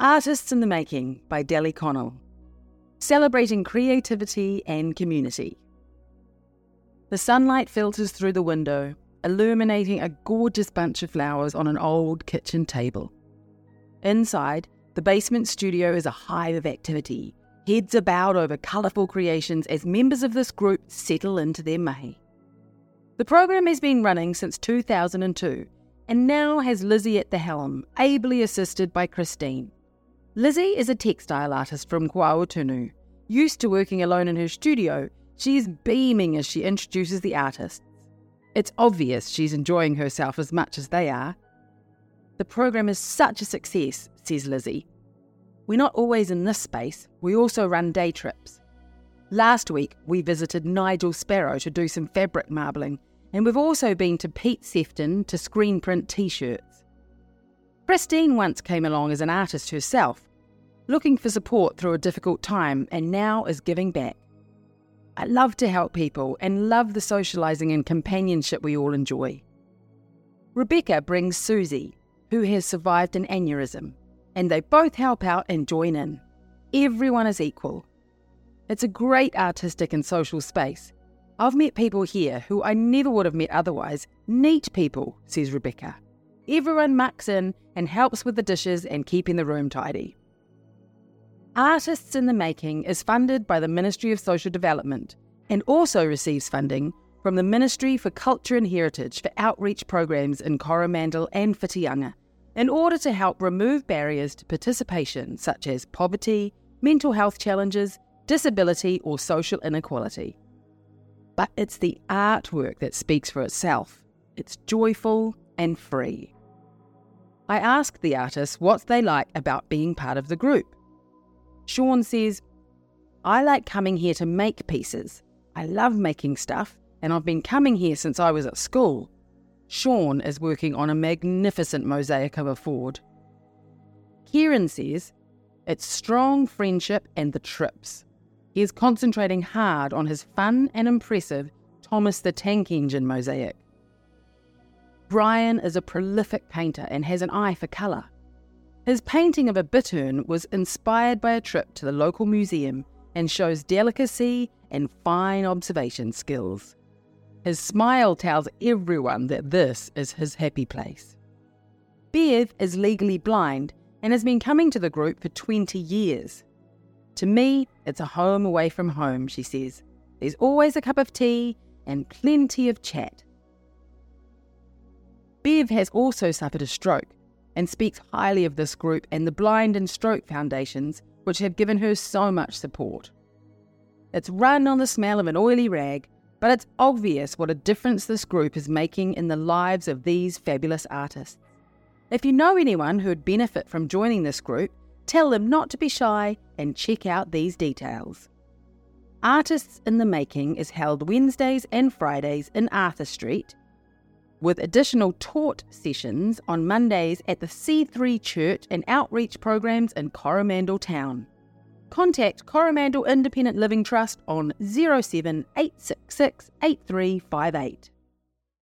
Artists in the Making by Deli Connell, celebrating creativity and community. The sunlight filters through the window, illuminating a gorgeous bunch of flowers on an old kitchen table. Inside, the basement studio is a hive of activity. Heads are bowed over colourful creations as members of this group settle into their mahi. The program has been running since 2002 and now has Lizzy at the helm, ably assisted by Christine. Lizzy is a textile artist from Kūaotunu. Used to working alone in her studio, she is beaming as she introduces the artists. It's obvious she's enjoying herself as much as they are. The program is such a success, says Lizzy. We're not always in this space, we also run day trips. Last week, we visited Nigel Sparrow to do some fabric marbling, and we've also been to Pete Sefton to screen print t shirts. Christine once came along as an artist herself, looking for support through a difficult time, and now is giving back. I love to help people and love the socialising and companionship we all enjoy. Rebecca brings Susie, who has survived an aneurysm, and they both help out and join in. Everyone is equal. It's a great artistic and social space. I've met people here who I never would have met otherwise. Neat people, says Rebecca. Everyone mucks in and helps with the dishes and keeping the room tidy. Artists in the Making is funded by the Ministry of Social Development and also receives funding from the Ministry for Culture and Heritage for outreach programs in Coromandel and Whitianga in order to help remove barriers to participation such as poverty, mental health challenges, disability, or social inequality. But it's the artwork that speaks for itself. It's joyful and free. I asked the artists what they like about being part of the group. Sean says, I like coming here to make pieces. I love making stuff, and I've been coming here since I was at school. Sean is working on a magnificent mosaic of a Ford. Kieran says, it's strong friendship and the trips. He is concentrating hard on his fun and impressive Thomas the Tank Engine mosaic. Brian is a prolific painter and has an eye for colour. His painting of a bittern was inspired by a trip to the local museum and shows delicacy and fine observation skills. His smile tells everyone that this is his happy place. Bev is legally blind and has been coming to the group for 20 years. To me, it's a home away from home, she says. There's always a cup of tea and plenty of chat. Bev has also suffered a stroke and speaks highly of this group and the Blind and Stroke Foundations, which have given her so much support. It's run on the smell of an oily rag, but it's obvious what a difference this group is making in the lives of these fabulous artists. If you know anyone who would benefit from joining this group, tell them not to be shy and check out these details. Artists in the Making is held Wednesdays and Fridays in Arthur Street, with additional taught sessions on Mondays at the C3 Church and outreach programs in Coromandel Town. Contact Coromandel Independent Living Trust on 07 866 8358.